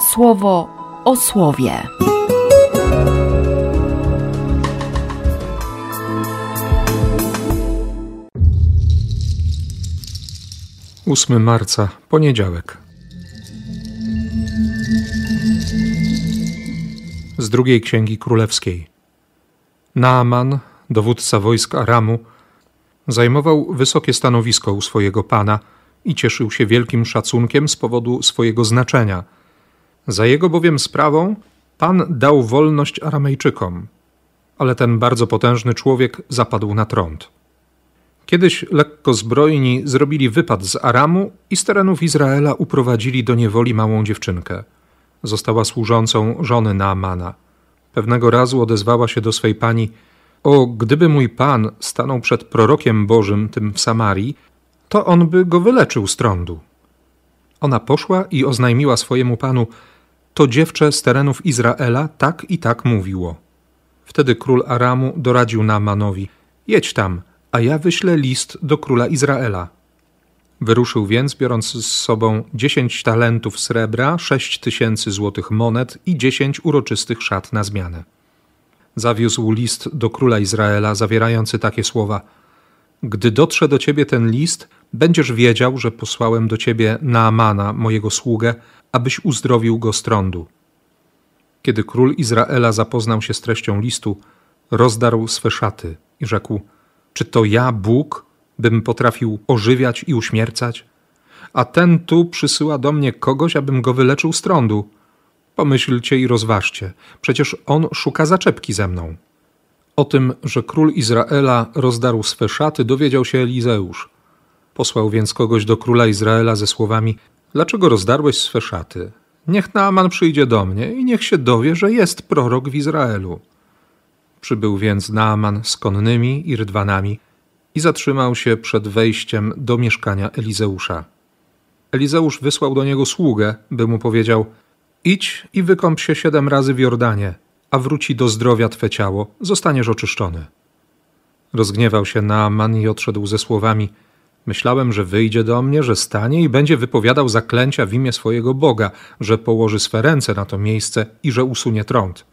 słowo o słowie. 8 marca, poniedziałek. Z drugiej księgi królewskiej. Naaman, dowódca wojsk Aramu, zajmował wysokie stanowisko u swojego pana i cieszył się wielkim szacunkiem z powodu swojego znaczenia. Za jego bowiem sprawą pan dał wolność Aramejczykom, ale ten bardzo potężny człowiek zapadł na trąd. Kiedyś lekko zbrojni zrobili wypad z Aramu i z terenów Izraela uprowadzili do niewoli małą dziewczynkę. Została służącą żony Naamana. Pewnego razu odezwała się do swej pani: O, gdyby mój pan stanął przed prorokiem Bożym, tym w Samarii, to on by go wyleczył z trądu. Ona poszła i oznajmiła swojemu panu: To dziewczę z terenów Izraela tak i tak mówiło. Wtedy król Aramu doradził Naamanowi: Jedź tam, a ja wyślę list do króla Izraela. Wyruszył więc, biorąc z sobą dziesięć talentów srebra, sześć tysięcy złotych monet i dziesięć uroczystych szat na zmianę. Zawiózł list do króla Izraela, zawierający takie słowa: Gdy dotrze do ciebie ten list, będziesz wiedział, że posłałem do ciebie Naamana, mojego sługę, abyś uzdrowił go z trądu. Kiedy król Izraela zapoznał się z treścią listu, rozdarł swe szaty i rzekł: czy to ja, Bóg, bym potrafił ożywiać i uśmiercać? A ten tu przysyła do mnie kogoś, abym go wyleczył z trądu. Pomyślcie i rozważcie, przecież on szuka zaczepki ze mną. O tym, że król Izraela rozdarł swe szaty, dowiedział się Elizeusz. Posłał więc kogoś do króla Izraela ze słowami: Dlaczego rozdarłeś swe szaty? Niech Naaman przyjdzie do mnie i niech się dowie, że jest prorok w Izraelu. Przybył więc Naaman z konnymi i rydwanami i zatrzymał się przed wejściem do mieszkania Elizeusza. Elizeusz wysłał do niego sługę, by mu powiedział: Idź i wykąp się siedem razy w Jordanie, a wróci do zdrowia twe ciało, zostaniesz oczyszczony. Rozgniewał się Naaman i odszedł ze słowami: Myślałem, że wyjdzie do mnie, że stanie i będzie wypowiadał zaklęcia w imię swojego Boga, że położy swe ręce na to miejsce i że usunie trąd.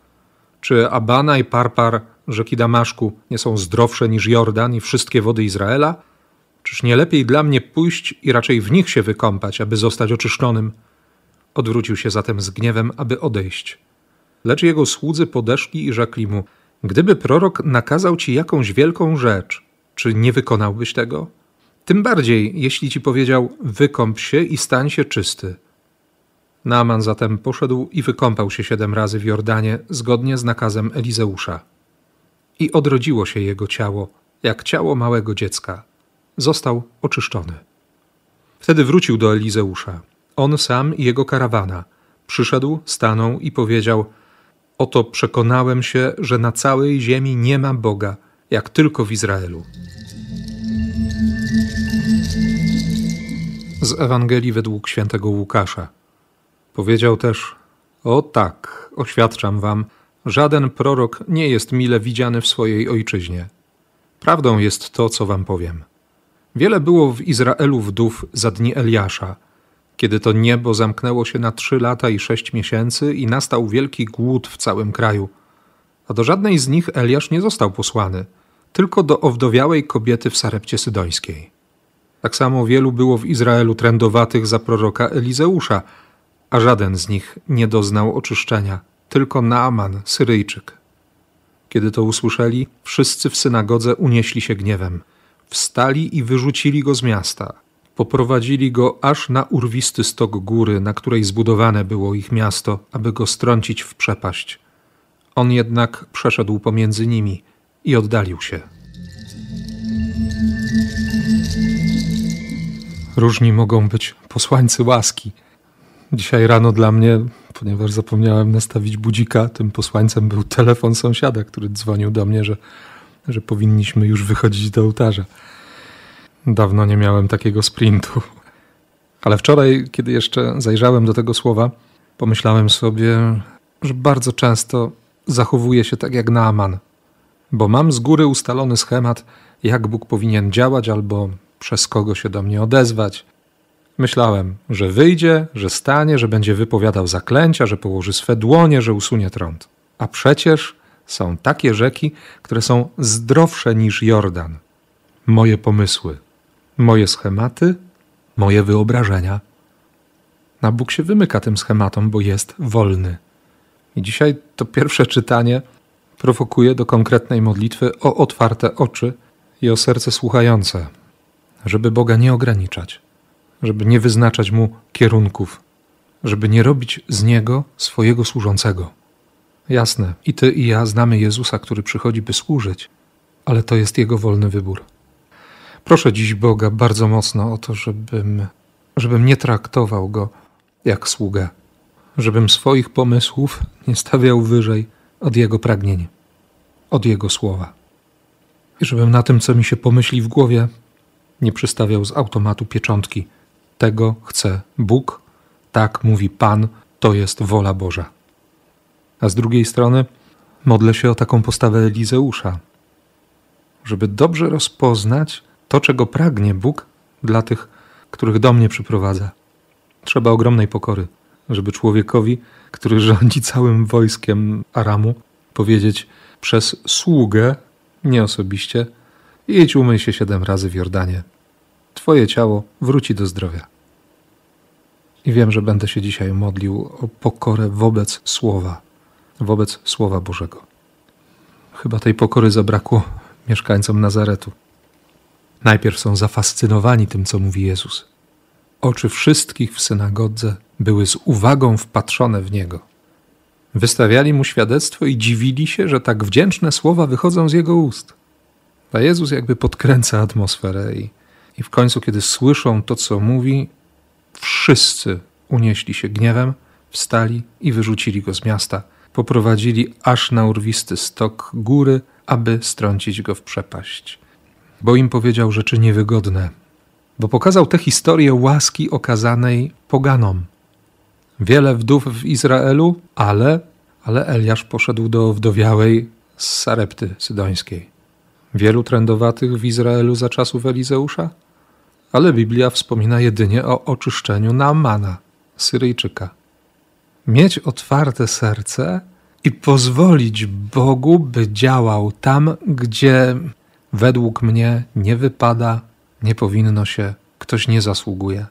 Czy Abana i Parpar, rzeki Damaszku, nie są zdrowsze niż Jordan i wszystkie wody Izraela? Czyż nie lepiej dla mnie pójść i raczej w nich się wykąpać, aby zostać oczyszczonym? Odwrócił się zatem z gniewem, aby odejść. Lecz jego słudzy podeszli i rzekli mu: Gdyby prorok nakazał ci jakąś wielką rzecz, czy nie wykonałbyś tego? Tym bardziej, jeśli ci powiedział: Wykąp się i stań się czysty. Naaman zatem poszedł i wykąpał się siedem razy w Jordanie, zgodnie z nakazem Elizeusza. I odrodziło się jego ciało, jak ciało małego dziecka. Został oczyszczony. Wtedy wrócił do Elizeusza, on sam i jego karawana. Przyszedł, stanął i powiedział: Oto przekonałem się, że na całej ziemi nie ma Boga, jak tylko w Izraelu. Z Ewangelii według świętego Łukasza. Powiedział też: O tak, oświadczam wam, żaden prorok nie jest mile widziany w swojej ojczyźnie. Prawdą jest to, co wam powiem. Wiele było w Izraelu wdów za dni Eliasza, kiedy to niebo zamknęło się na trzy lata i sześć miesięcy i nastał wielki głód w całym kraju. A do żadnej z nich Eliasz nie został posłany, tylko do owdowiałej kobiety w Sarepcie Sydońskiej. Tak samo wielu było w Izraelu trędowatych za proroka Elizeusza, a żaden z nich nie doznał oczyszczenia, tylko Naaman, Syryjczyk. Kiedy to usłyszeli, wszyscy w synagodze unieśli się gniewem. Wstali i wyrzucili go z miasta. Poprowadzili go aż na urwisty stok góry, na której zbudowane było ich miasto, aby go strącić w przepaść. On jednak przeszedł pomiędzy nimi i oddalił się. Różni mogą być posłańcy łaski – Dzisiaj rano dla mnie, ponieważ zapomniałem nastawić budzika, tym posłańcem był telefon sąsiada, który dzwonił do mnie, że, że powinniśmy już wychodzić do ołtarza. Dawno nie miałem takiego sprintu. Ale wczoraj, kiedy jeszcze zajrzałem do tego słowa, pomyślałem sobie, że bardzo często zachowuję się tak jak Naaman, bo mam z góry ustalony schemat, jak Bóg powinien działać albo przez kogo się do mnie odezwać, Myślałem, że wyjdzie, że stanie, że będzie wypowiadał zaklęcia, że położy swe dłonie, że usunie trąd. A przecież są takie rzeki, które są zdrowsze niż Jordan. Moje pomysły, moje schematy, moje wyobrażenia. A Bóg się wymyka tym schematom, bo jest wolny. I dzisiaj to pierwsze czytanie prowokuje do konkretnej modlitwy o otwarte oczy i o serce słuchające, żeby Boga nie ograniczać, żeby nie wyznaczać mu kierunków, żeby nie robić z niego swojego służącego. Jasne, i ty i ja znamy Jezusa, który przychodzi, by służyć, ale to jest jego wolny wybór. Proszę dziś Boga bardzo mocno o to, żebym, żebym nie traktował go jak sługę, żebym swoich pomysłów nie stawiał wyżej od jego pragnień, od jego słowa. I żebym na tym, co mi się pomyśli w głowie, nie przystawiał z automatu pieczątki. Tego chce Bóg, tak mówi Pan, to jest wola Boża. A z drugiej strony modlę się o taką postawę Elizeusza, żeby dobrze rozpoznać to, czego pragnie Bóg dla tych, których do mnie przyprowadza. Trzeba ogromnej pokory, żeby człowiekowi, który rządzi całym wojskiem Aramu, powiedzieć przez sługę, nie osobiście, idź umyj się siedem razy w Jordanie. Twoje ciało wróci do zdrowia. I wiem, że będę się dzisiaj modlił o pokorę wobec Słowa, wobec Słowa Bożego. Chyba tej pokory zabrakło mieszkańcom Nazaretu. Najpierw są zafascynowani tym, co mówi Jezus. Oczy wszystkich w synagodze były z uwagą wpatrzone w niego. Wystawiali mu świadectwo i dziwili się, że tak wdzięczne słowa wychodzą z jego ust. A Jezus jakby podkręca atmosferę i, i w końcu, kiedy słyszą to, co mówi, wszyscy unieśli się gniewem, wstali i wyrzucili go z miasta. Poprowadzili aż na urwisty stok góry, aby strącić go w przepaść. Bo im powiedział rzeczy niewygodne, bo pokazał tę historię łaski okazanej poganom. Wiele wdów w Izraelu, ale, ale Eliasz poszedł do wdowiałej z Sarepty Sydońskiej. Wielu trędowatych w Izraelu za czasów Elizeusza, ale Biblia wspomina jedynie o oczyszczeniu Naamana, Syryjczyka. Mieć otwarte serce i pozwolić Bogu, by działał tam, gdzie według mnie nie wypada, nie powinno się, ktoś nie zasługuje.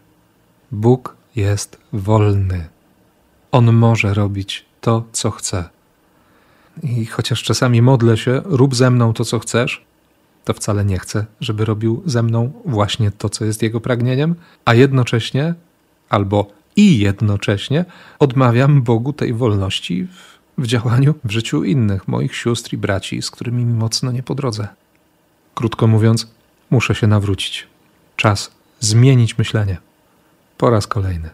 Bóg jest wolny. On może robić to, co chce. I chociaż czasami modlę się, rób ze mną to, co chcesz, to wcale nie chcę, żeby robił ze mną właśnie to, co jest jego pragnieniem, a jednocześnie, albo i jednocześnie odmawiam Bogu tej wolności w, w działaniu w życiu innych, moich sióstr i braci, z którymi mi mocno nie po drodze. Krótko mówiąc, muszę się nawrócić. Czas zmienić myślenie. Po raz kolejny.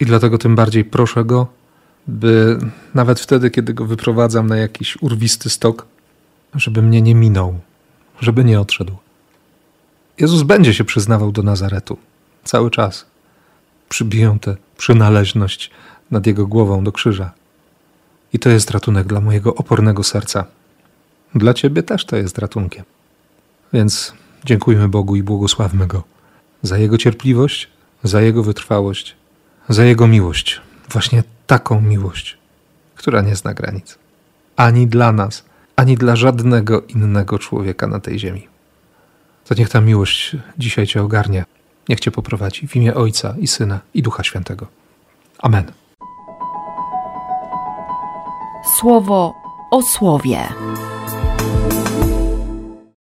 I dlatego tym bardziej proszę go, by nawet wtedy, kiedy go wyprowadzam na jakiś urwisty stok, żeby mnie nie minął, żeby nie odszedł. Jezus będzie się przyznawał do Nazaretu cały czas. Przybiją tę przynależność nad jego głową do krzyża. I to jest ratunek dla mojego opornego serca. Dla ciebie też to jest ratunkiem. Więc dziękujmy Bogu i błogosławmy Go za Jego cierpliwość, za Jego wytrwałość, za Jego miłość. Właśnie taką miłość, która nie zna granic. Ani dla nas, ani dla żadnego innego człowieka na tej ziemi. To niech ta miłość dzisiaj Cię ogarnie, niech Cię poprowadzi w imię Ojca i Syna i Ducha Świętego. Amen. Słowo o słowie.